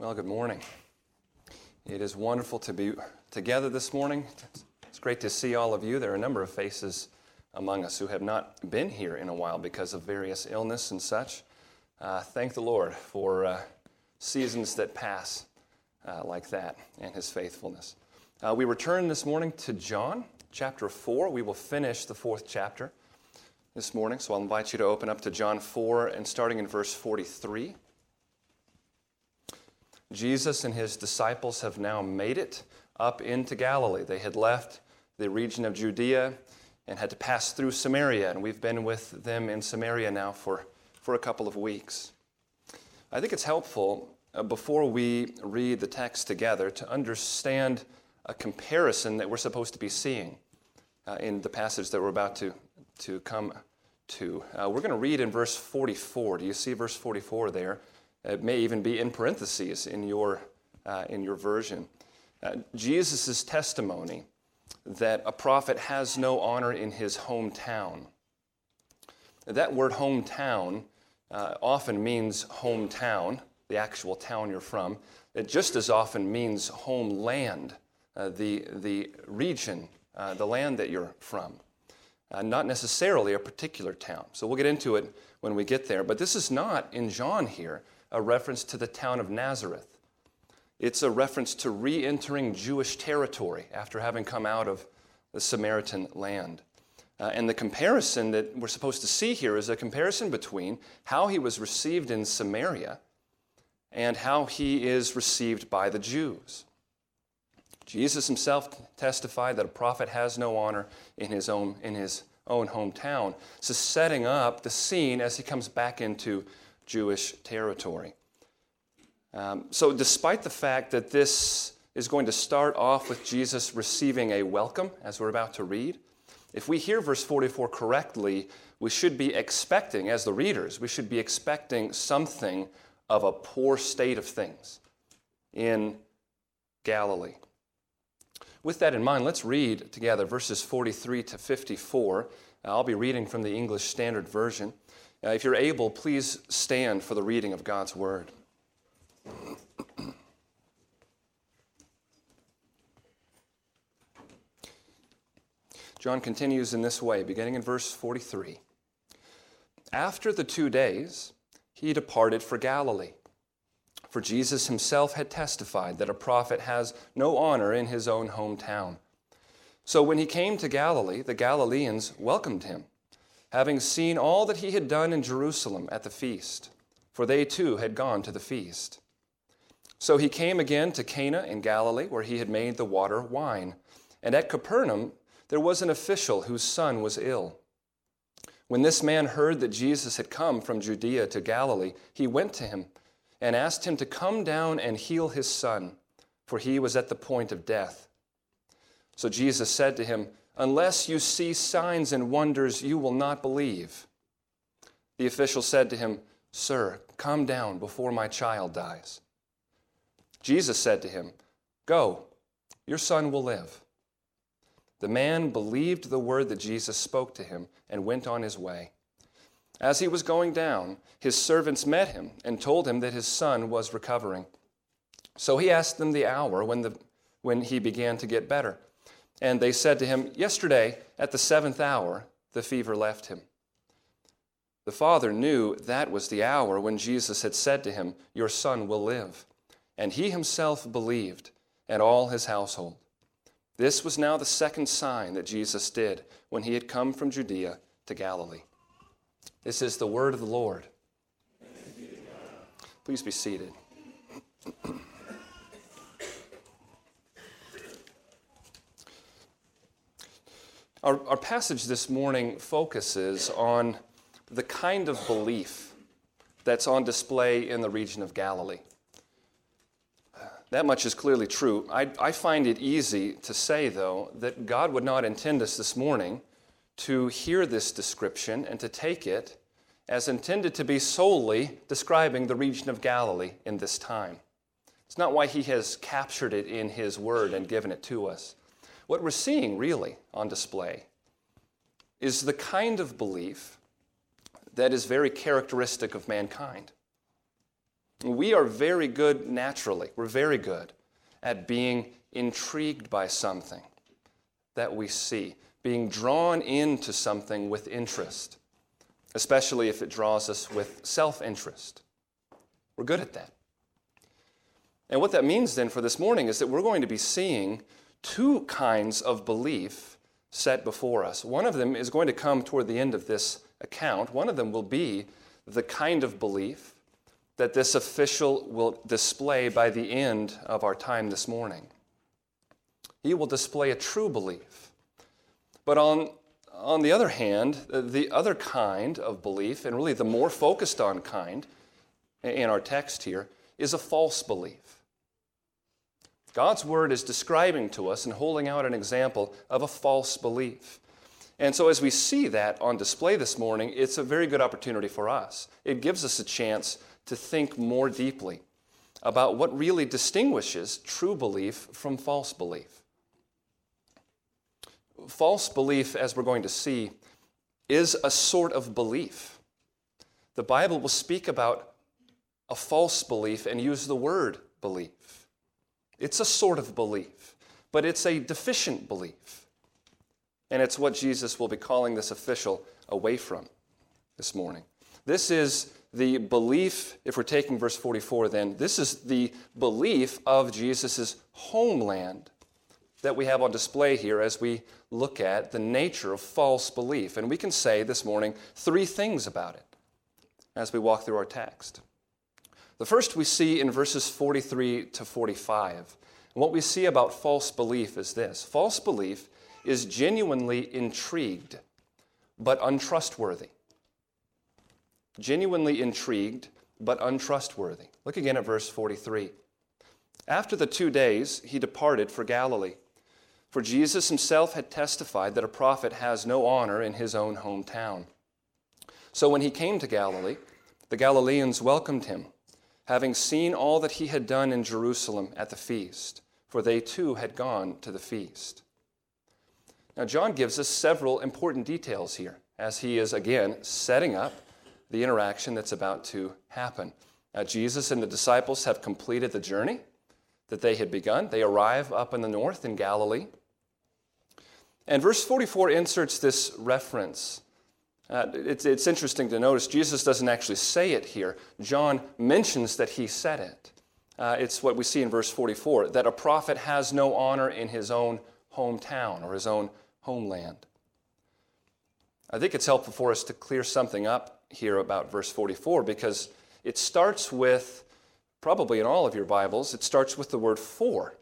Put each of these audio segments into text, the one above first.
Well, good morning. It is wonderful to be together this morning. It's great to see all of you. There are a number of faces among us who have not been here in a while because of various illness and such. Uh, thank the Lord for uh, seasons that pass uh, like that and his faithfulness. Uh, we return this morning to John chapter 4. We will finish the fourth chapter this morning, so I'll invite you to open up to John 4 and starting in verse 43. Jesus and his disciples have now made it up into Galilee. They had left the region of Judea and had to pass through Samaria, and we've been with them in Samaria now for, for a couple of weeks. I think it's helpful uh, before we read the text together to understand a comparison that we're supposed to be seeing uh, in the passage that we're about to, to come to. Uh, we're going to read in verse 44. Do you see verse 44 there? It may even be in parentheses in your, uh, in your version. Uh, Jesus' testimony that a prophet has no honor in his hometown. That word hometown uh, often means hometown, the actual town you're from. It just as often means homeland, uh, the, the region, uh, the land that you're from. Uh, not necessarily a particular town. So we'll get into it when we get there. But this is not in John here a reference to the town of Nazareth. It's a reference to re entering Jewish territory after having come out of the Samaritan land. Uh, and the comparison that we're supposed to see here is a comparison between how he was received in Samaria and how he is received by the Jews. Jesus himself testified that a prophet has no honor in his own, in his own hometown. So, setting up the scene as he comes back into Jewish territory. Um, so, despite the fact that this is going to start off with Jesus receiving a welcome, as we're about to read, if we hear verse 44 correctly, we should be expecting, as the readers, we should be expecting something of a poor state of things in Galilee. With that in mind, let's read together verses 43 to 54. I'll be reading from the English Standard Version. Uh, if you're able, please stand for the reading of God's Word. John continues in this way, beginning in verse 43. After the two days, he departed for Galilee. For Jesus himself had testified that a prophet has no honor in his own hometown. So when he came to Galilee, the Galileans welcomed him having seen all that he had done in Jerusalem at the feast, for they too had gone to the feast. So he came again to Cana in Galilee, where he had made the water wine. And at Capernaum there was an official whose son was ill. When this man heard that Jesus had come from Judea to Galilee, he went to him and asked him to come down and heal his son, for he was at the point of death. So Jesus said to him, Unless you see signs and wonders, you will not believe. The official said to him, Sir, come down before my child dies. Jesus said to him, Go, your son will live. The man believed the word that Jesus spoke to him and went on his way. As he was going down, his servants met him and told him that his son was recovering. So he asked them the hour when, the, when he began to get better. And they said to him, Yesterday, at the seventh hour, the fever left him. The father knew that was the hour when Jesus had said to him, Your son will live. And he himself believed, and all his household. This was now the second sign that Jesus did when he had come from Judea to Galilee. This is the word of the Lord. Please be seated. Our, our passage this morning focuses on the kind of belief that's on display in the region of Galilee. That much is clearly true. I, I, find it easy to say, though, that God would not intend us this morning to hear this description and to take it as intended to be solely describing the region of Galilee in this time. It's not why He has captured it in His Word and given it to us. What we're seeing really on display is the kind of belief that is very characteristic of mankind. We are very good naturally, we're very good at being intrigued by something that we see, being drawn into something with interest, especially if it draws us with self interest. We're good at that. And what that means then for this morning is that we're going to be seeing two kinds of belief set before us. One of them is going to come toward the end of this account. One of them will be the kind of belief that this official will display by the end of our time this morning. He will display a true belief. But on, on the other hand, the other kind of belief, and really the more focused on kind in our text here, is a false belief. God's word is describing to us and holding out an example of a false belief. And so, as we see that on display this morning, it's a very good opportunity for us. It gives us a chance to think more deeply about what really distinguishes true belief from false belief. False belief, as we're going to see, is a sort of belief. The Bible will speak about a false belief and use the word belief. It's a sort of belief, but it's a deficient belief. And it's what Jesus will be calling this official away from this morning. This is the belief, if we're taking verse 44, then, this is the belief of Jesus' homeland that we have on display here as we look at the nature of false belief. And we can say this morning three things about it as we walk through our text. The first we see in verses 43 to 45. And what we see about false belief is this false belief is genuinely intrigued, but untrustworthy. Genuinely intrigued, but untrustworthy. Look again at verse 43. After the two days, he departed for Galilee. For Jesus himself had testified that a prophet has no honor in his own hometown. So when he came to Galilee, the Galileans welcomed him, having seen all that he had done in Jerusalem at the feast, for they too had gone to the feast. Now, John gives us several important details here as he is again setting up the interaction that's about to happen. Now, Jesus and the disciples have completed the journey that they had begun. They arrive up in the north in Galilee. And verse 44 inserts this reference. Uh, it's, it's interesting to notice Jesus doesn't actually say it here. John mentions that he said it. Uh, it's what we see in verse 44 that a prophet has no honor in his own hometown or his own homeland. I think it's helpful for us to clear something up here about verse 44 because it starts with, probably in all of your Bibles, it starts with the word for.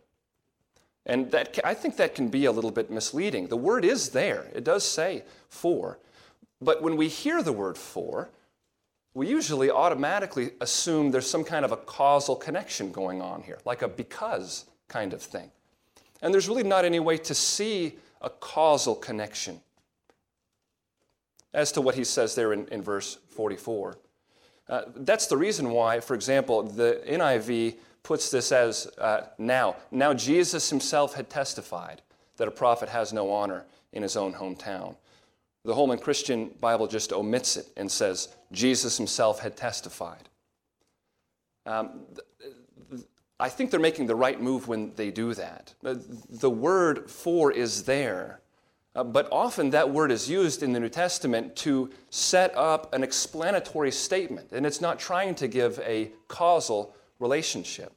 And that, I think that can be a little bit misleading. The word is there, it does say for. But when we hear the word for, we usually automatically assume there's some kind of a causal connection going on here, like a because kind of thing. And there's really not any way to see a causal connection as to what he says there in, in verse 44. Uh, that's the reason why, for example, the NIV puts this as uh, now. Now, Jesus himself had testified that a prophet has no honor in his own hometown. The Holman Christian Bible just omits it and says, Jesus himself had testified. Um, I think they're making the right move when they do that. The word for is there, uh, but often that word is used in the New Testament to set up an explanatory statement, and it's not trying to give a causal relationship.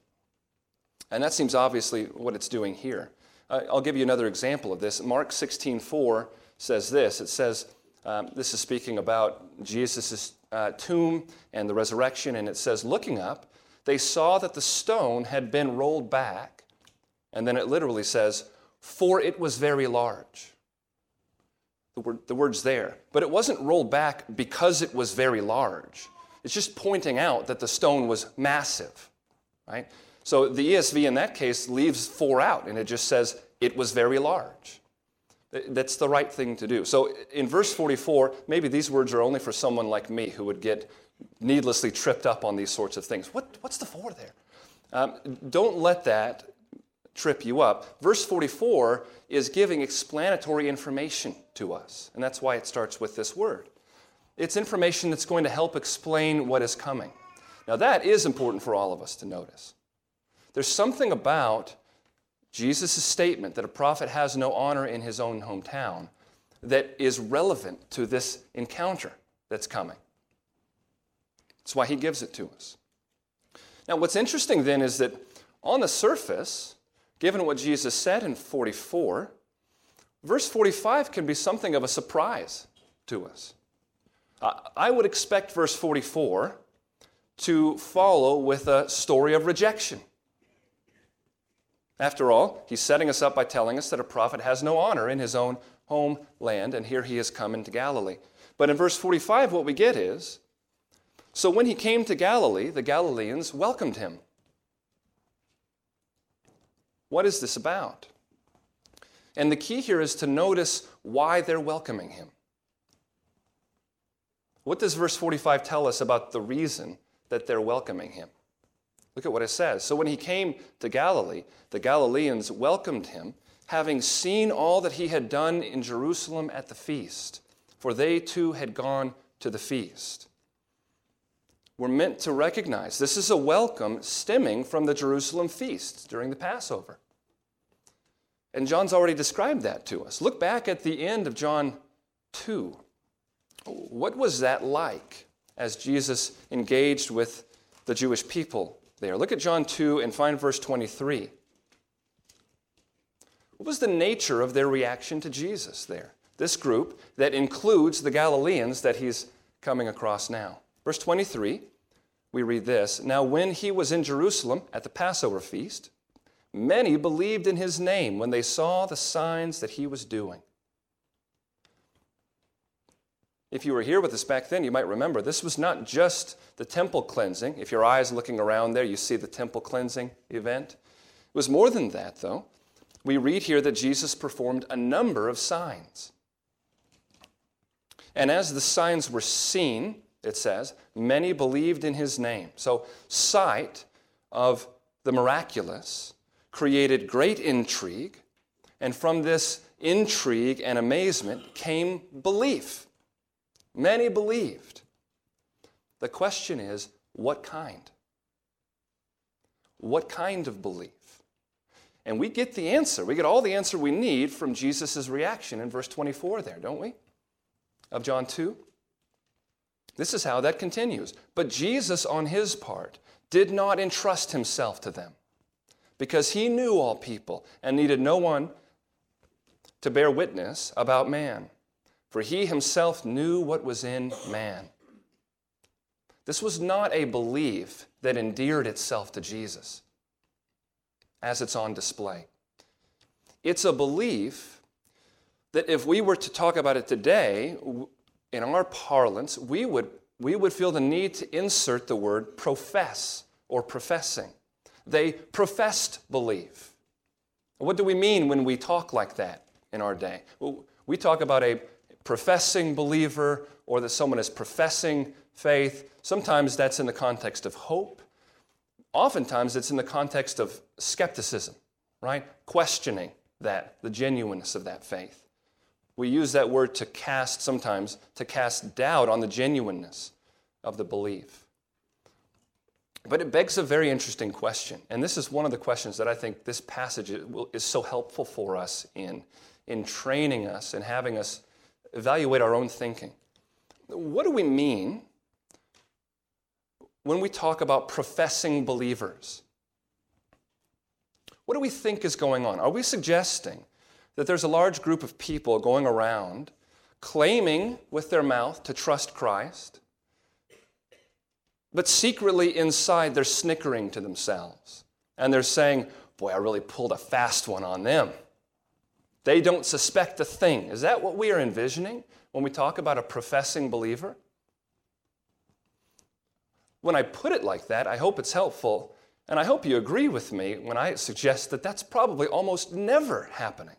And that seems obviously what it's doing here. Uh, I'll give you another example of this. Mark 16:4 says this. It says, um, this is speaking about Jesus' uh, tomb and the resurrection, and it says, looking up, they saw that the stone had been rolled back. And then it literally says, for it was very large. The, word, the word's there. But it wasn't rolled back because it was very large. It's just pointing out that the stone was massive, right? So the ESV in that case leaves for out and it just says, it was very large. That's the right thing to do. So in verse 44, maybe these words are only for someone like me who would get needlessly tripped up on these sorts of things. What, what's the for there? Um, don't let that trip you up. Verse 44 is giving explanatory information to us, and that's why it starts with this word. It's information that's going to help explain what is coming. Now, that is important for all of us to notice. There's something about Jesus' statement that a prophet has no honor in his own hometown that is relevant to this encounter that's coming. That's why he gives it to us. Now, what's interesting then is that on the surface, given what Jesus said in 44, verse 45 can be something of a surprise to us. I would expect verse 44 to follow with a story of rejection. After all, he's setting us up by telling us that a prophet has no honor in his own homeland, and here he has come into Galilee. But in verse 45, what we get is So when he came to Galilee, the Galileans welcomed him. What is this about? And the key here is to notice why they're welcoming him. What does verse 45 tell us about the reason that they're welcoming him? Look at what it says. So when he came to Galilee, the Galileans welcomed him, having seen all that he had done in Jerusalem at the feast, for they too had gone to the feast. We're meant to recognize this is a welcome stemming from the Jerusalem feast during the Passover. And John's already described that to us. Look back at the end of John 2. What was that like as Jesus engaged with the Jewish people there. Look at John 2 and find verse 23. What was the nature of their reaction to Jesus there? This group that includes the Galileans that he's coming across now. Verse 23, we read this Now, when he was in Jerusalem at the Passover feast, many believed in his name when they saw the signs that he was doing. If you were here with us back then, you might remember this was not just the temple cleansing. If your eyes looking around there, you see the temple cleansing event. It was more than that, though. We read here that Jesus performed a number of signs. And as the signs were seen, it says, many believed in his name. So, sight of the miraculous created great intrigue, and from this intrigue and amazement came belief. Many believed. The question is, what kind? What kind of belief? And we get the answer. We get all the answer we need from Jesus' reaction in verse 24 there, don't we? Of John 2. This is how that continues. But Jesus, on his part, did not entrust himself to them because he knew all people and needed no one to bear witness about man for he himself knew what was in man. This was not a belief that endeared itself to Jesus, as it's on display. It's a belief that if we were to talk about it today, in our parlance, we would, we would feel the need to insert the word profess or professing. They professed belief. What do we mean when we talk like that in our day? Well, we talk about a professing believer or that someone is professing faith. Sometimes that's in the context of hope. Oftentimes it's in the context of skepticism, right? Questioning that, the genuineness of that faith. We use that word to cast sometimes, to cast doubt on the genuineness of the belief. But it begs a very interesting question. And this is one of the questions that I think this passage is so helpful for us in, in training us and having us evaluate our own thinking. What do we mean when we talk about professing believers? What do we think is going on? Are we suggesting that there's a large group of people going around claiming with their mouth to trust Christ, but secretly inside they're snickering to themselves and they're saying, Boy, I really pulled a fast one on them. They don't suspect a thing. Is that what we are envisioning when we talk about a professing believer? When I put it like that, I hope it's helpful, and I hope you agree with me when I suggest that that's probably almost never happening.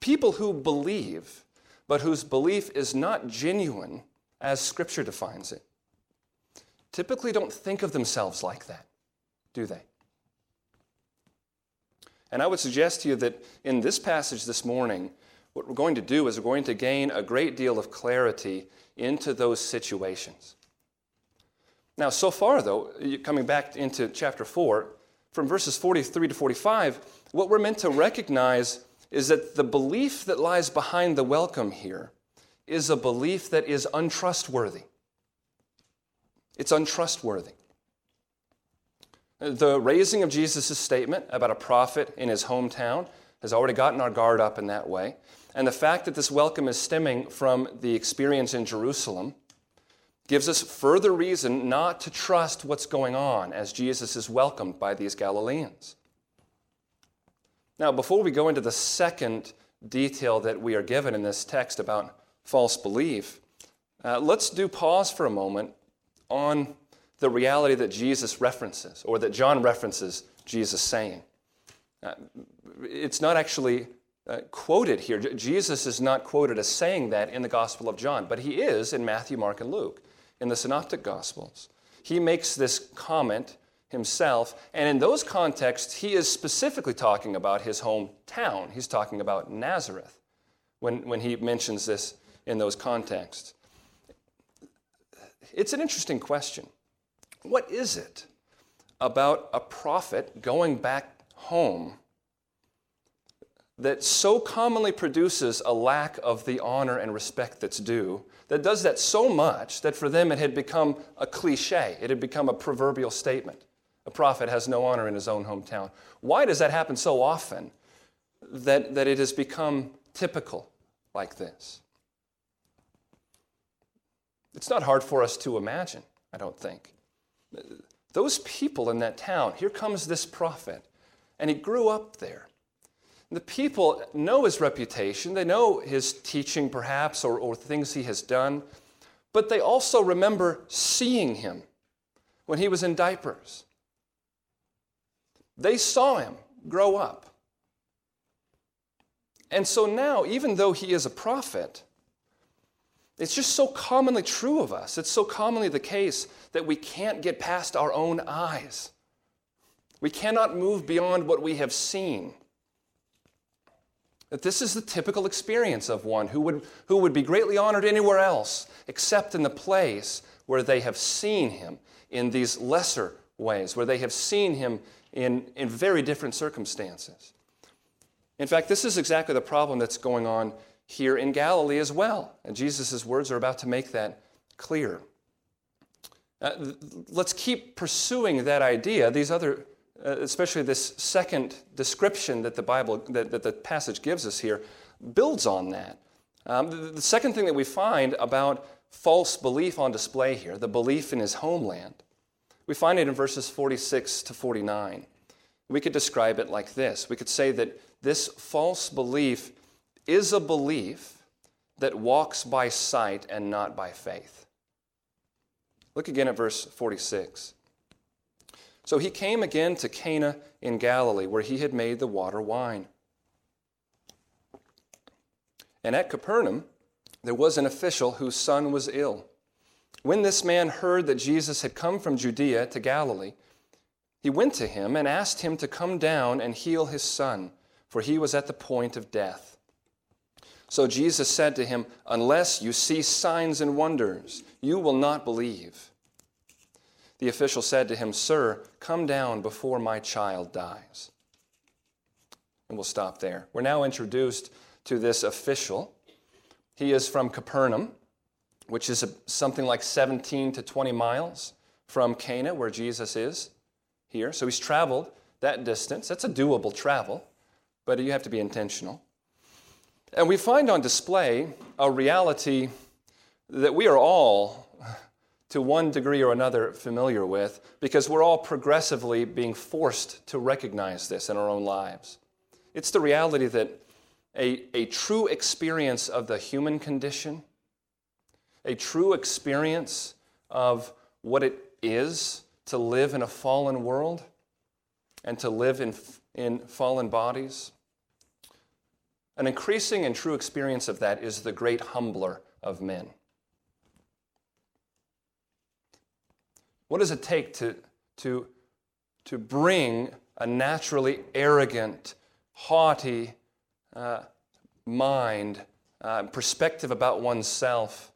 People who believe, but whose belief is not genuine as Scripture defines it, typically don't think of themselves like that, do they? And I would suggest to you that in this passage this morning, what we're going to do is we're going to gain a great deal of clarity into those situations. Now, so far, though, coming back into chapter 4, from verses 43 to 45, what we're meant to recognize is that the belief that lies behind the welcome here is a belief that is untrustworthy. It's untrustworthy. The raising of Jesus' statement about a prophet in his hometown has already gotten our guard up in that way. And the fact that this welcome is stemming from the experience in Jerusalem gives us further reason not to trust what's going on as Jesus is welcomed by these Galileans. Now, before we go into the second detail that we are given in this text about false belief, uh, let's do pause for a moment on the reality that Jesus references, or that John references Jesus saying. Uh, it's not actually uh, quoted here. Jesus is not quoted as saying that in the Gospel of John, but he is in Matthew, Mark, and Luke, in the Synoptic Gospels. He makes this comment himself, and in those contexts, he is specifically talking about his hometown. He's talking about Nazareth when, when he mentions this in those contexts. It's an interesting question. What is it about a prophet going back home that so commonly produces a lack of the honor and respect that's due, that does that so much that for them it had become a cliche, it had become a proverbial statement. A prophet has no honor in his own hometown. Why does that happen so often that, that it has become typical like this? It's not hard for us to imagine, I don't think. Those people in that town, here comes this prophet, and he grew up there. The people know his reputation, they know his teaching perhaps, or, or things he has done, but they also remember seeing him when he was in diapers. They saw him grow up. And so now, even though he is a prophet, it's just so commonly true of us. It's so commonly the case that we can't get past our own eyes. We cannot move beyond what we have seen. That this is the typical experience of one who would, who would be greatly honored anywhere else except in the place where they have seen him in these lesser ways, where they have seen him in, in very different circumstances. In fact, this is exactly the problem that's going on here in Galilee as well. And Jesus' words are about to make that clear. Uh, let's keep pursuing that idea. These other uh, especially this second description that the Bible, that, that the passage gives us here, builds on that. Um, the, the second thing that we find about false belief on display here, the belief in his homeland, we find it in verses 46 to 49. We could describe it like this we could say that this false belief is a belief that walks by sight and not by faith. Look again at verse 46. So he came again to Cana in Galilee, where he had made the water wine. And at Capernaum, there was an official whose son was ill. When this man heard that Jesus had come from Judea to Galilee, he went to him and asked him to come down and heal his son, for he was at the point of death. So Jesus said to him, Unless you see signs and wonders, you will not believe. The official said to him, Sir, come down before my child dies. And we'll stop there. We're now introduced to this official. He is from Capernaum, which is something like 17 to 20 miles from Cana, where Jesus is here. So he's traveled that distance. That's a doable travel, but you have to be intentional. And we find on display a reality that we are all to one degree or another familiar with because we're all progressively being forced to recognize this in our own lives. It's the reality that a, a true experience of the human condition, a true experience of what it is to live in a fallen world and to live in, in fallen bodies. An increasing and true experience of that is the great humbler of men. What does it take to, to, to bring a naturally arrogant, haughty uh, mind, uh, perspective about oneself,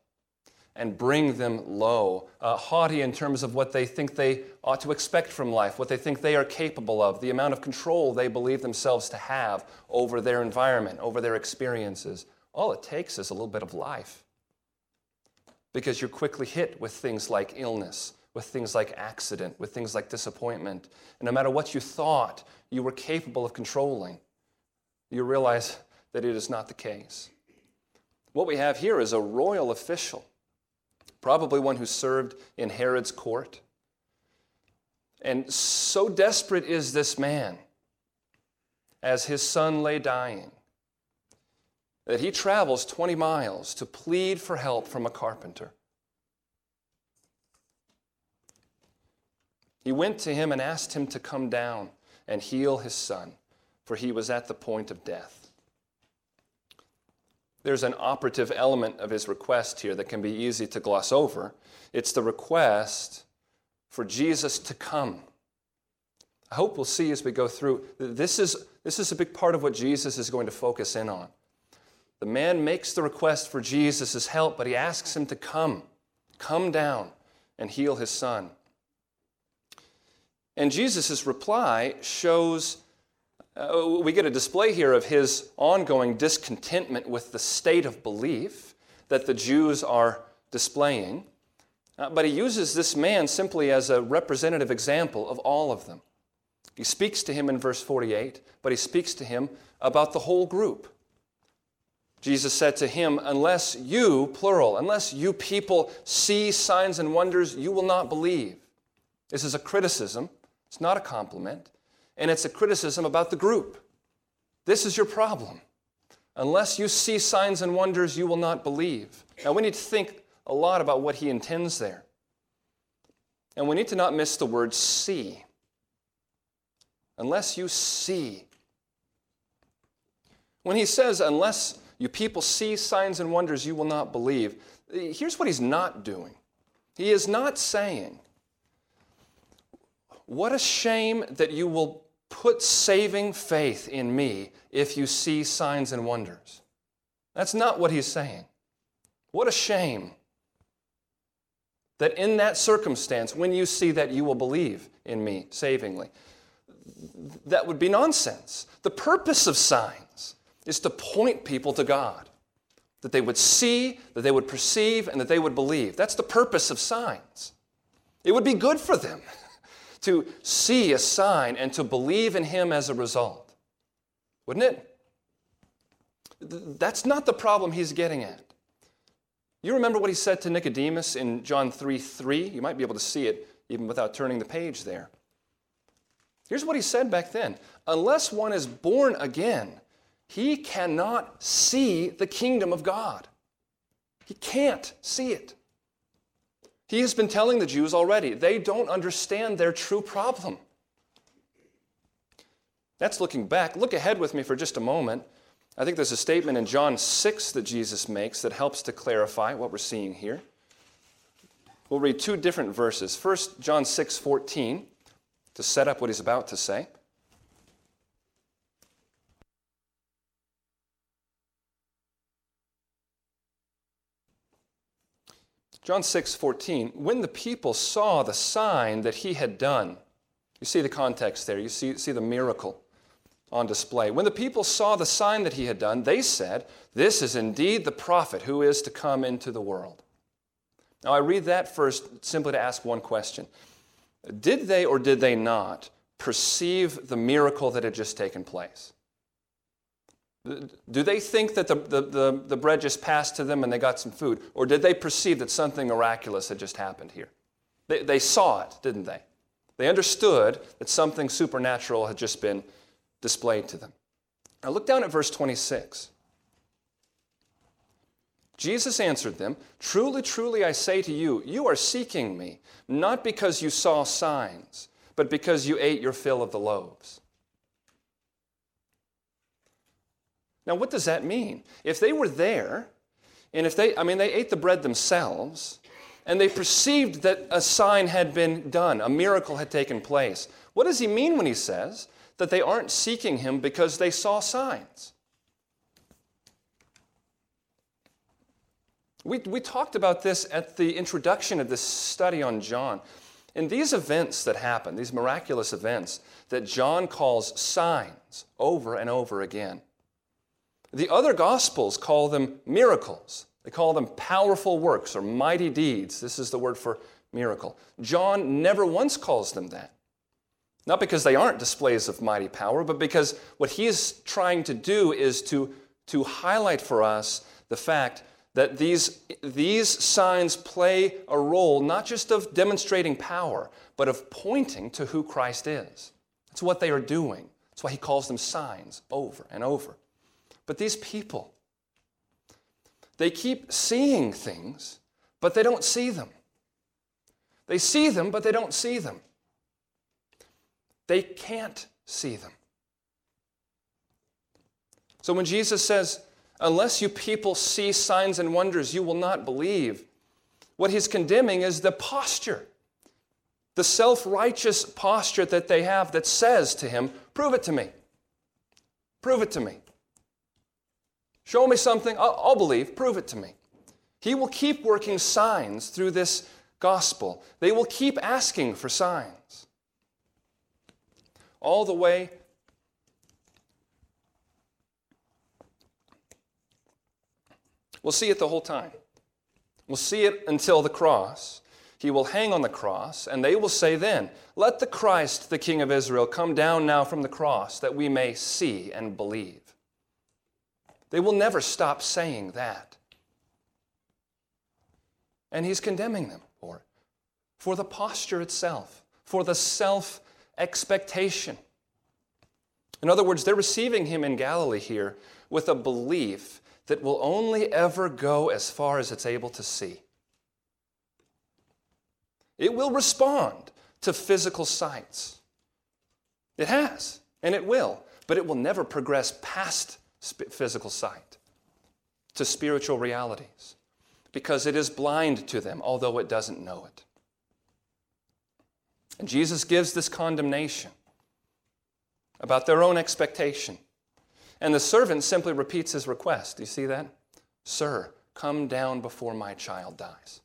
and bring them low, uh, haughty in terms of what they think they ought to expect from life, what they think they are capable of, the amount of control they believe themselves to have over their environment, over their experiences. All it takes is a little bit of life. Because you're quickly hit with things like illness, with things like accident, with things like disappointment. And no matter what you thought you were capable of controlling, you realize that it is not the case. What we have here is a royal official, probably one who served in Herod's court. And so desperate is this man as his son lay dying that he travels 20 miles to plead for help from a carpenter. He went to him and asked him to come down and heal his son, for he was at the point of death. There's an operative element of his request here that can be easy to gloss over. It's the request for Jesus to come. I hope we'll see as we go through. This is, this is a big part of what Jesus is going to focus in on. The man makes the request for Jesus' help, but he asks him to come, come down and heal his son. And Jesus' reply shows uh, we get a display here of his ongoing discontentment with the state of belief that the Jews are displaying. Uh, but he uses this man simply as a representative example of all of them. He speaks to him in verse 48, but he speaks to him about the whole group. Jesus said to him, Unless you, plural, unless you people see signs and wonders, you will not believe. This is a criticism it's not a compliment, and it's a criticism about the group. This is your problem. Unless you see signs and wonders, you will not believe. Now, we need to think a lot about what he intends there. And we need to not miss the word see. Unless you see. When he says, unless you people see signs and wonders, you will not believe, here's what he's not doing. He is not saying, what a shame that you will put saving faith in me if you see signs and wonders. That's not what he's saying. What a shame that in that circumstance, when you see that, you will believe in me savingly. That would be nonsense. The purpose of signs is to point people to God, that they would see, that they would perceive, and that they would believe. That's the purpose of signs. It would be good for them. to see a sign and to believe in him as a result. Wouldn't it? That's not the problem he's getting at. You remember what he said to Nicodemus in John 3 3? You might be able to see it even without turning the page there. Here's what he said back then Unless one is born again, he cannot see the kingdom of God. He can't see it. He has been telling the Jews already, they don't understand their true problem. That's looking back. Look ahead with me for just a moment. I think there's a statement in John 6 that Jesus makes that helps to clarify what we're seeing here. We'll read two different verses. First, John 6 14, to set up what he's about to say. John 6 14, when the people saw the sign that he had done, you see the context there, you see, see the miracle on display. When the people saw the sign that he had done, they said, This is indeed the prophet who is to come into the world. Now, I read that first simply to ask one question Did they or did they not perceive the miracle that had just taken place? Do they think that the, the, the, the, bread just passed to them and they got some food? Or did they perceive that something miraculous had just happened here? They, they saw it, didn't they? They understood that something supernatural had just been displayed to them. Now look down at verse 26. Jesus answered them, Truly, truly, I say to you, you are seeking me, not because you saw signs, but because you ate your fill of the loaves. Now, what does that mean? If they were there, and if they, I mean, they ate the bread themselves, and they perceived that a sign had been done, a miracle had taken place, what does he mean when he says that they aren't seeking him because they saw signs? We, we talked about this at the introduction of this study on John. In these events that happen, these miraculous events that John calls signs over and over again, the other Gospels call them miracles. They call them powerful works or mighty deeds. This is the word for miracle. John never once calls them that. Not because they aren't displays of mighty power, but because what he is trying to do is to, to highlight for us the fact that these, these signs play a role not just of demonstrating power, but of pointing to who Christ is. That's what they are doing. That's why he calls them signs over and over. But these people, they keep seeing things, but they don't see them. They see them, but they don't see them. They can't see them. So when Jesus says, Unless you people see signs and wonders, you will not believe. What he's condemning is the posture, the self righteous posture that they have that says to him, Prove it to me. Prove it to me. Show me something, I'll, I'll believe. Prove it to me. He will keep working signs through this gospel. They will keep asking for signs. All the way We'll see it the whole time. We'll see it until the cross. He will hang on the cross, and they will say then, Let the Christ, the King of Israel, come down now from the cross, that we may see and believe. They will never stop saying that. And he's condemning them for it, for the posture itself, for the self expectation. In other words, they're receiving him in Galilee here with a belief that will only ever go as far as it's able to see. It will respond to physical sights. It has, and it will, but it will never progress past physical sight to spiritual realities because it is blind to them, although it doesn't know it. And Jesus gives this condemnation about their own expectation. And the servant simply repeats his request. Do you see that? Sir, come down before my child dies.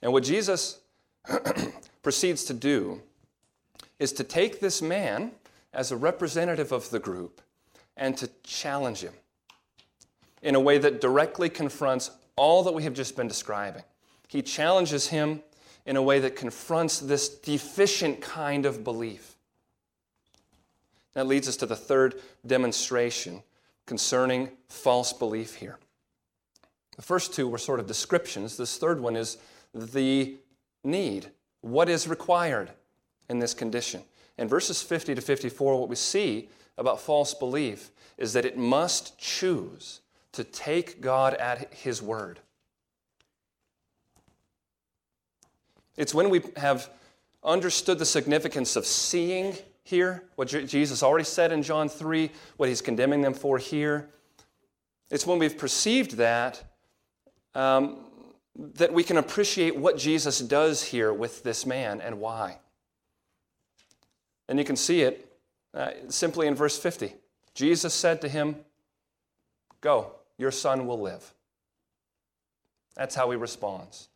And what Jesus proceeds to do is to take this man as a representative of the group and to challenge him in a way that directly confronts all that we have just been describing. He challenges him in a way that confronts this deficient kind of belief. That leads us to the third demonstration concerning false belief here. The first two were sort of descriptions. This third one is the need. What is required in this condition? In verses 50 to 54, what we see about false belief is that it must choose to take God at His word. It's when we have understood the significance of seeing here, what Jesus already said in John 3, what he's condemning them for here. It's when we've perceived that um, that we can appreciate what Jesus does here with this man and why. And you can see it uh, simply in verse 50. Jesus said to him, Go, your son will live. That's how he responds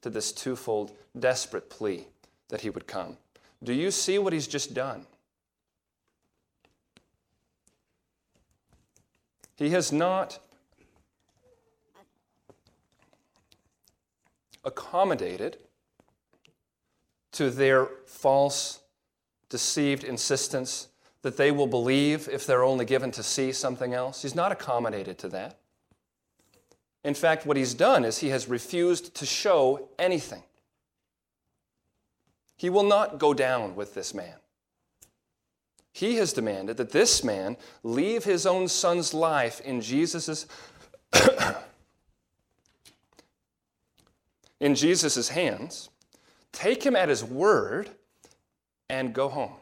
to this twofold desperate plea that he would come. Do you see what he's just done? He has not accommodated to their false, deceived insistence that they will believe if they're only given to see something else. He's not accommodated to that. In fact, what he's done is he has refused to show anything. He will not go down with this man. He has demanded that this man leave his own son's life in Jesus's in Jesus's hands, take him at his word, and go home.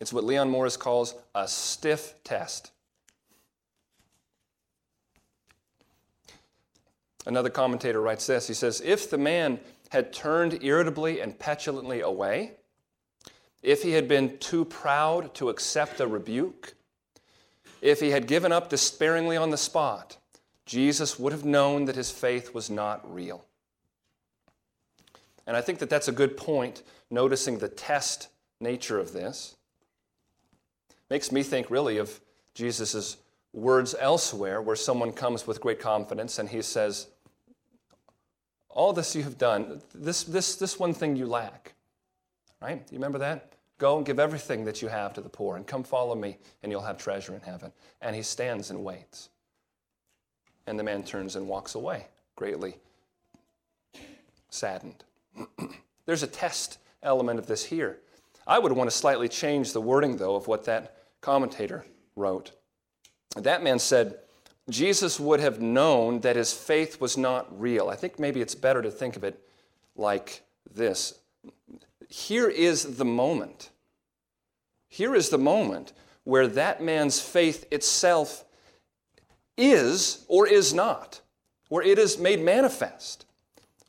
It's what Leon Morris calls a stiff test. Another commentator writes this he says, If the man had turned irritably and petulantly away, if he had been too proud to accept a rebuke, if he had given up despairingly on the spot, Jesus would have known that his faith was not real. And I think that that's a good point, noticing the test nature of this. Makes me think really of Jesus' words elsewhere, where someone comes with great confidence and he says, All this you have done, this, this, this one thing you lack. Right? Do you remember that? Go and give everything that you have to the poor and come follow me, and you'll have treasure in heaven. And he stands and waits. And the man turns and walks away, greatly saddened. There's a test element of this here. I would want to slightly change the wording, though, of what that commentator wrote. That man said, Jesus would have known that his faith was not real. I think maybe it's better to think of it like this. Here is the moment. Here is the moment where that man's faith itself is or is not, where it is made manifest,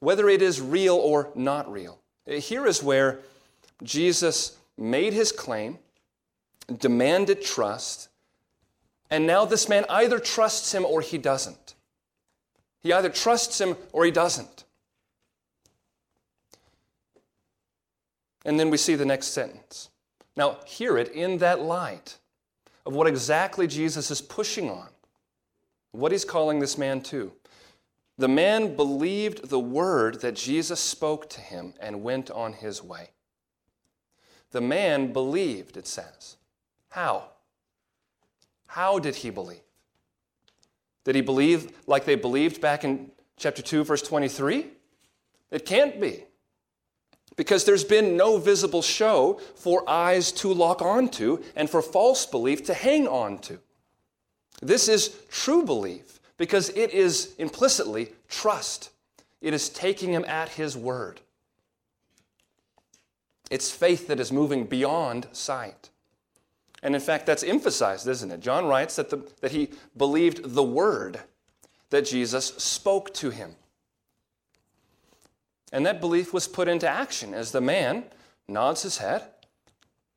whether it is real or not real. Here is where Jesus made his claim, demanded trust, and now this man either trusts him or he doesn't. He either trusts him or he doesn't. And then we see the next sentence. Now, hear it in that light of what exactly Jesus is pushing on, what he's calling this man to. The man believed the word that Jesus spoke to him and went on his way. The man believed, it says. How? How did he believe? Did he believe like they believed back in chapter 2, verse 23? It can't be. Because there's been no visible show for eyes to lock onto and for false belief to hang on to. This is true belief because it is implicitly trust. It is taking him at his word. It's faith that is moving beyond sight. And in fact, that's emphasized, isn't it? John writes that, the, that he believed the word that Jesus spoke to him. And that belief was put into action as the man nods his head,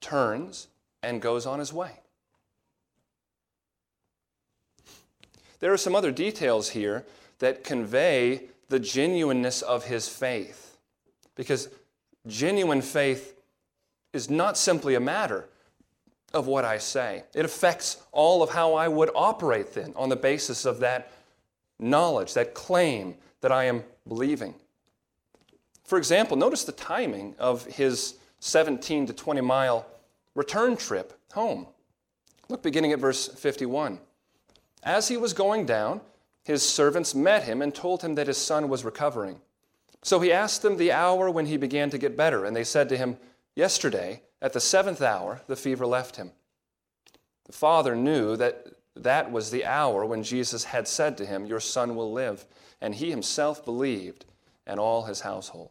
turns, and goes on his way. There are some other details here that convey the genuineness of his faith. Because genuine faith is not simply a matter of what I say. It affects all of how I would operate then on the basis of that knowledge, that claim that I am believing. For example, notice the timing of his 17 to 20 mile return trip home. Look beginning at verse 51. As he was going down, his servants met him and told him that his son was recovering. So he asked them the hour when he began to get better, and they said to him, Yesterday, at the seventh hour, the fever left him. The father knew that that was the hour when Jesus had said to him, Your son will live. And he himself believed, and all his household.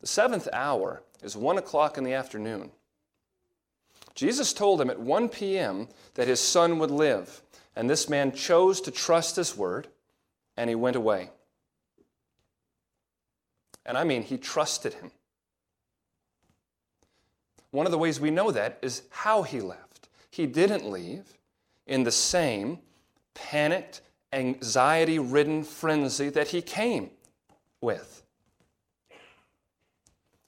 The seventh hour is one o'clock in the afternoon. Jesus told him at 1 p.m. that his son would live, and this man chose to trust his word, and he went away. And I mean, he trusted him. One of the ways we know that is how he left. He didn't leave in the same panicked, anxiety ridden frenzy that he came with.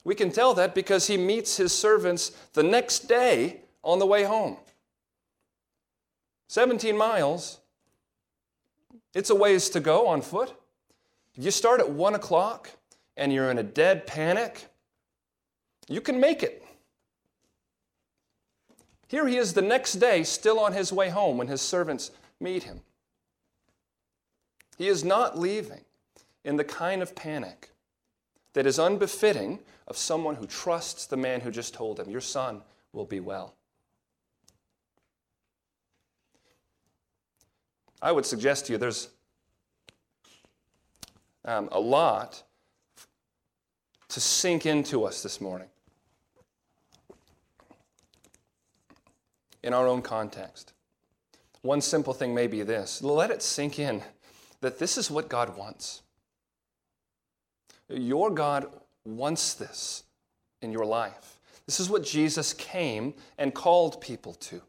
We can tell that because he meets his servants the next day on the way home. 17 miles, it's a ways to go on foot. If you start at 1 o'clock and you're in a dead panic, you can make it. Here he is the next day, still on his way home when his servants meet him. He is not leaving in the kind of panic that is unbefitting of someone who trusts the man who just told him, Your son will be well. I would suggest to you there's um, a lot to sink into us this morning. in our own context. One simple thing may be this let it sink in that this is what God wants. Your God wants this in your life. This is what Jesus came and called people to.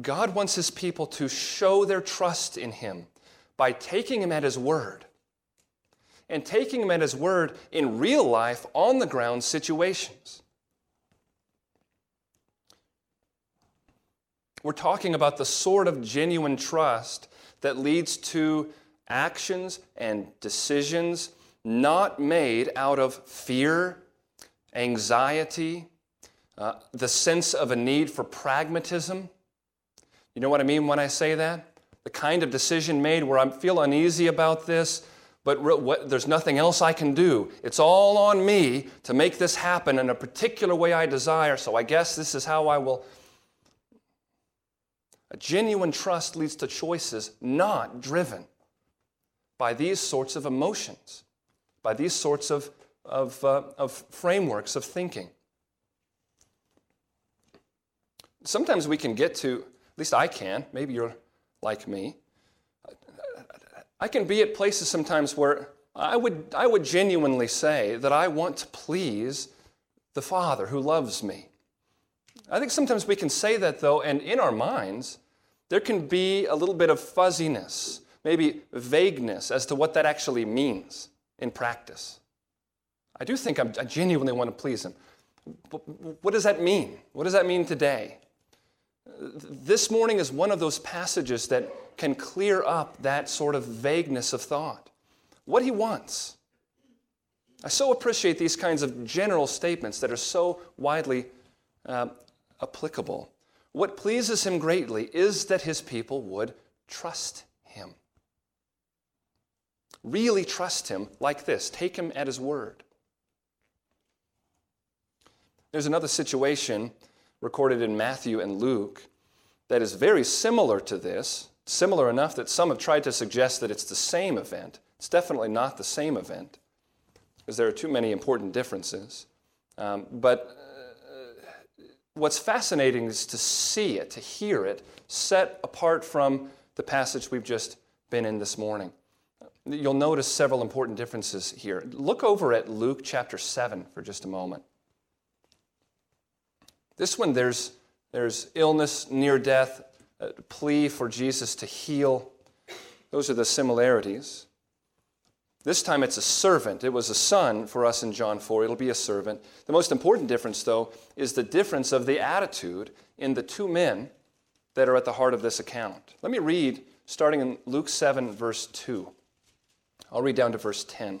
God wants his people to show their trust in him by taking him at his word and taking him at his word in real life, on the ground situations. We're talking about the sort of genuine trust that leads to actions and decisions not made out of fear, anxiety, uh, the sense of a need for pragmatism. You know what I mean when I say that? The kind of decision made where I feel uneasy about this, but re- what, there's nothing else I can do. It's all on me to make this happen in a particular way I desire, so I guess this is how I will. A genuine trust leads to choices not driven by these sorts of emotions, by these sorts of, of, uh, of frameworks of thinking. Sometimes we can get to, least I can, maybe you're like me, I can be at places sometimes where I would, I would genuinely say that I want to please the Father who loves me. I think sometimes we can say that though, and in our minds, there can be a little bit of fuzziness, maybe vagueness as to what that actually means in practice. I do think I'm, i genuinely want to please Him. But what does that mean? What does that mean today? This morning is one of those passages that can clear up that sort of vagueness of thought. What he wants. I so appreciate these kinds of general statements that are so widely uh, applicable. What pleases him greatly is that his people would trust him. Really trust him like this, take him at his word. There's another situation recorded in Matthew and Luke that is very similar to this similar enough that some have tried to suggest that it's the same event. It's definitely not the same event, because there are too many important differences. Um, but uh, what's fascinating is to see it, to hear it, set apart from the passage we've just been in this morning. You'll notice several important differences here. Look over at Luke chapter 7 for just a moment. This one, there's, there's illness, near death, plea for Jesus to heal. Those are the similarities. This time it's a servant. It was a son for us in John 4. It'll be a servant. The most important difference, though, is the difference of the attitude in the two men that are at the heart of this account. Let me read starting in Luke 7, verse 2. I'll read down to verse 10.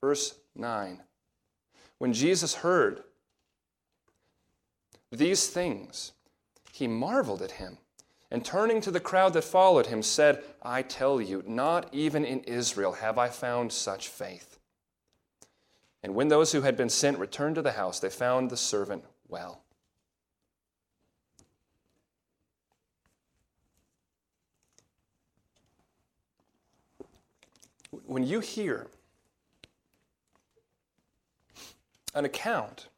Verse 9. When Jesus heard these things, he marveled at him, and turning to the crowd that followed him, said, I tell you, not even in Israel have I found such faith. And when those who had been sent returned to the house, they found the servant well. When you hear an account.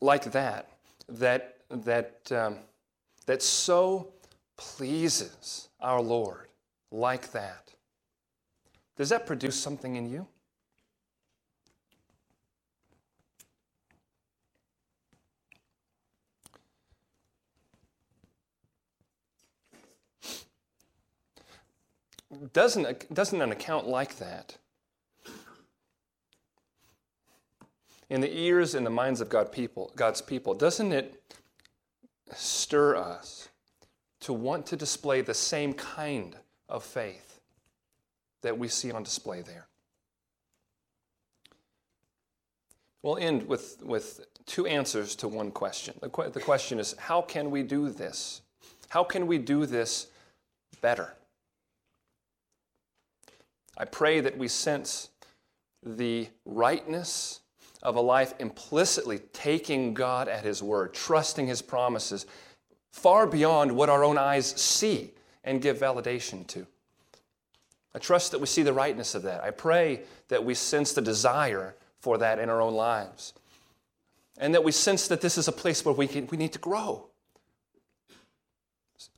Like that, that, that, um, that so pleases our Lord, like that. Does that produce something in you? Doesn't, doesn't an account like that, in the ears and the minds of God people, God's people, doesn't it stir us to want to display the same kind of faith that we see on display there? We'll end with, with two answers to one question. The, the question is how can we do this? How can we do this better? I pray that we sense the rightness of a life implicitly taking God at His word, trusting His promises far beyond what our own eyes see and give validation to. I trust that we see the rightness of that. I pray that we sense the desire for that in our own lives. And that we sense that this is a place where we, can, we need to grow.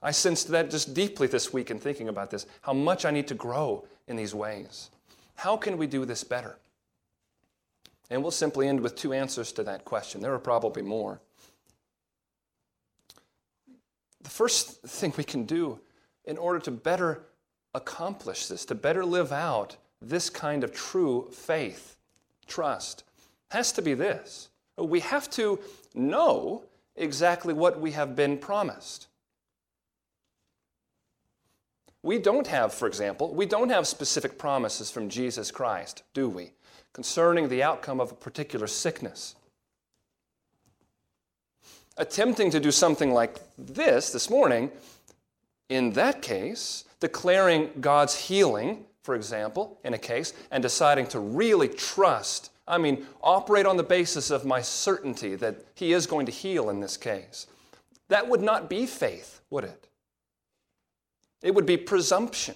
I sensed that just deeply this week in thinking about this, how much I need to grow in these ways. How can we do this better? And we'll simply end with two answers to that question. There are probably more. The first thing we can do in order to better accomplish this, to better live out this kind of true faith, trust, has to be this. We have to know exactly what we have been promised. We don't have, for example, we don't have specific promises from Jesus Christ, do we, concerning the outcome of a particular sickness. Attempting to do something like this this morning, in that case, declaring God's healing, for example, in a case, and deciding to really trust, I mean, operate on the basis of my certainty that He is going to heal in this case, that would not be faith, would it? It would be presumption.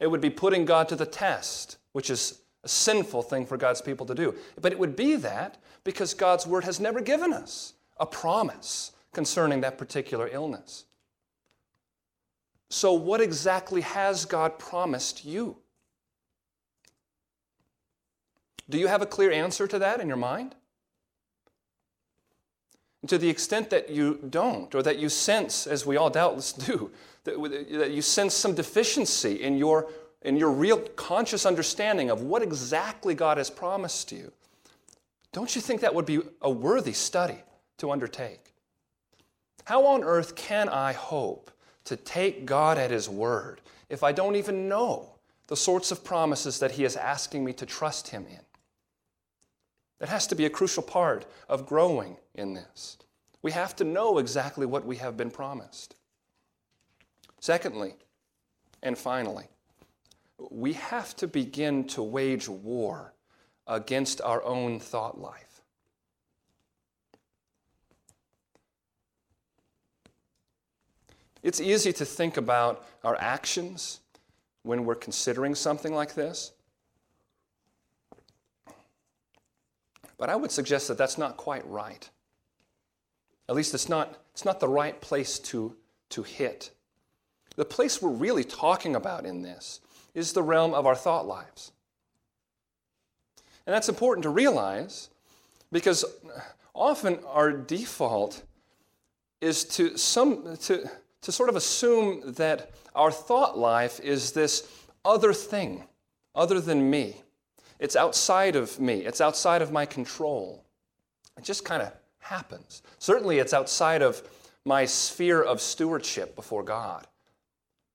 It would be putting God to the test, which is a sinful thing for God's people to do. But it would be that because God's word has never given us a promise concerning that particular illness. So, what exactly has God promised you? Do you have a clear answer to that in your mind? And to the extent that you don't, or that you sense, as we all doubtless do, that, that you sense some deficiency in your, in your real conscious understanding of what exactly God has promised you, don't you think that would be a worthy study to undertake? How on earth can I hope to take God at His word if I don't even know the sorts of promises that He is asking me to trust Him in? That has to be a crucial part of growing in this. We have to know exactly what we have been promised. Secondly, and finally, we have to begin to wage war against our own thought life. It's easy to think about our actions when we're considering something like this. But I would suggest that that's not quite right. At least it's not, it's not the right place to, to hit. The place we're really talking about in this is the realm of our thought lives. And that's important to realize because often our default is to, some, to, to sort of assume that our thought life is this other thing, other than me. It's outside of me, it's outside of my control. It just kind of happens. Certainly, it's outside of my sphere of stewardship before God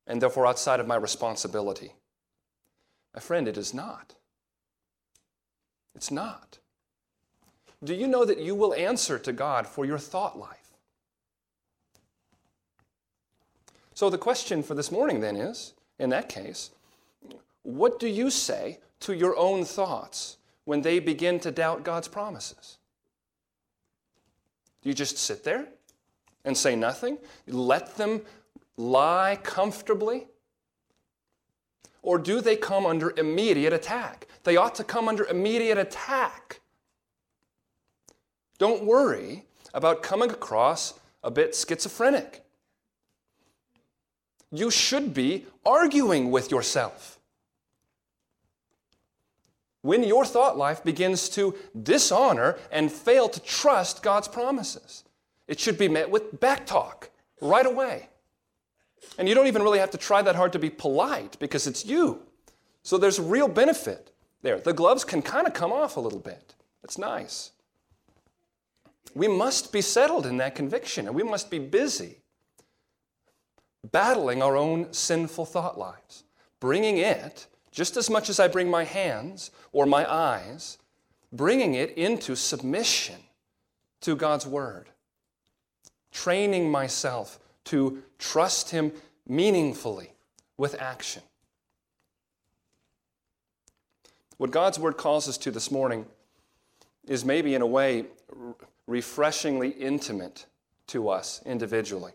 and therefore outside of my responsibility. My friend, it is not. It's not. Do you know that you will answer to God for your thought life? So, the question for this morning then is in that case, what do you say to your own thoughts when they begin to doubt God's promises? Do you just sit there and say nothing? Let them lie comfortably? Or do they come under immediate attack? They ought to come under immediate attack. Don't worry about coming across a bit schizophrenic. You should be arguing with yourself. When your thought life begins to dishonor and fail to trust God's promises, it should be met with backtalk right away. And you don't even really have to try that hard to be polite because it's you. So there's real benefit there. The gloves can kind of come off a little bit. It's nice. We must be settled in that conviction and we must be busy battling our own sinful thought lives, bringing it, just as much as I bring my hands or my eyes, bringing it into submission to God's Word, training myself to trust Him meaningfully with action. What God's Word calls us to this morning is maybe, in a way, refreshingly intimate to us individually.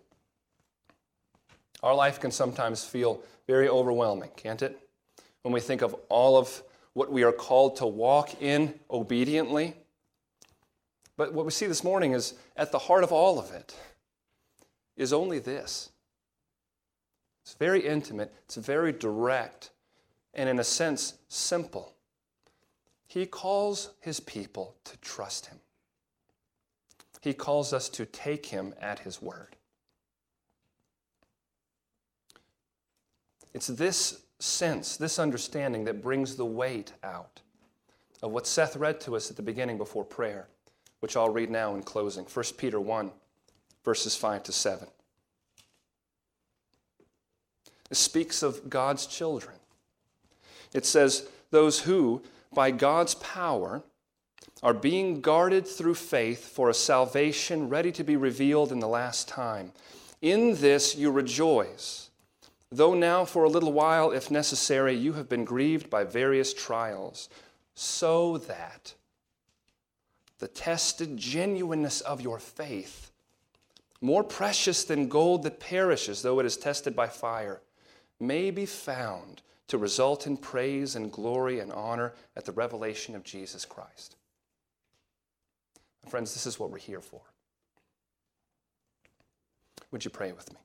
Our life can sometimes feel very overwhelming, can't it? When we think of all of what we are called to walk in obediently. But what we see this morning is at the heart of all of it is only this it's very intimate, it's very direct, and in a sense, simple. He calls his people to trust him. He calls us to take him at his word. It's this sense, this understanding that brings the weight out of what Seth read to us at the beginning before prayer, which I'll read now in closing 1 Peter 1, verses 5 to 7. It speaks of God's children. It says, Those who, by God's power, are being guarded through faith for a salvation ready to be revealed in the last time. In this you rejoice though now for a little while, if necessary, you have been grieved by various trials, so that the tested genuineness of your faith, more precious than gold that perishes, though it is tested by fire, may be found to result in praise and glory and honor at the revelation of Jesus Christ. Friends, this is what we're here for. Would you pray with me?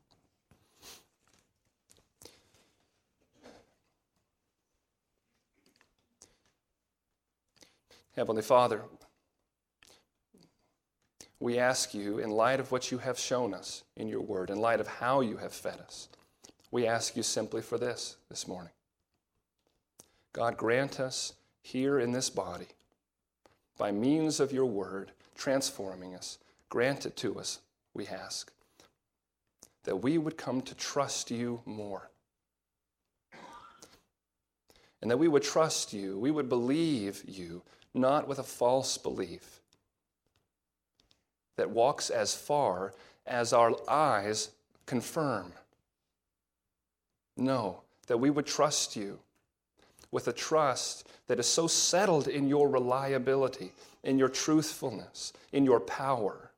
Heavenly Father, we ask you, in light of what you have shown us in your word, in light of how you have fed us, we ask you simply for this this morning. God, grant us here in this body, by means of your word, transforming us, grant it to us, we ask, that we would come to trust you more. And that we would trust you, we would believe you not with a false belief that walks as far as our eyes confirm. No, that we would trust you with a trust that is so settled in your reliability, in your truthfulness, in your power,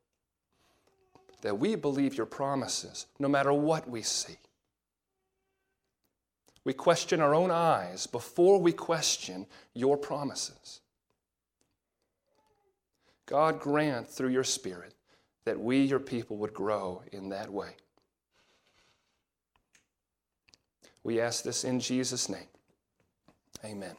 that we believe your promises no matter what we see. We question our own eyes before we question your promises. God grant through your Spirit that we, your people, would grow in that way. We ask this in Jesus' name. Amen.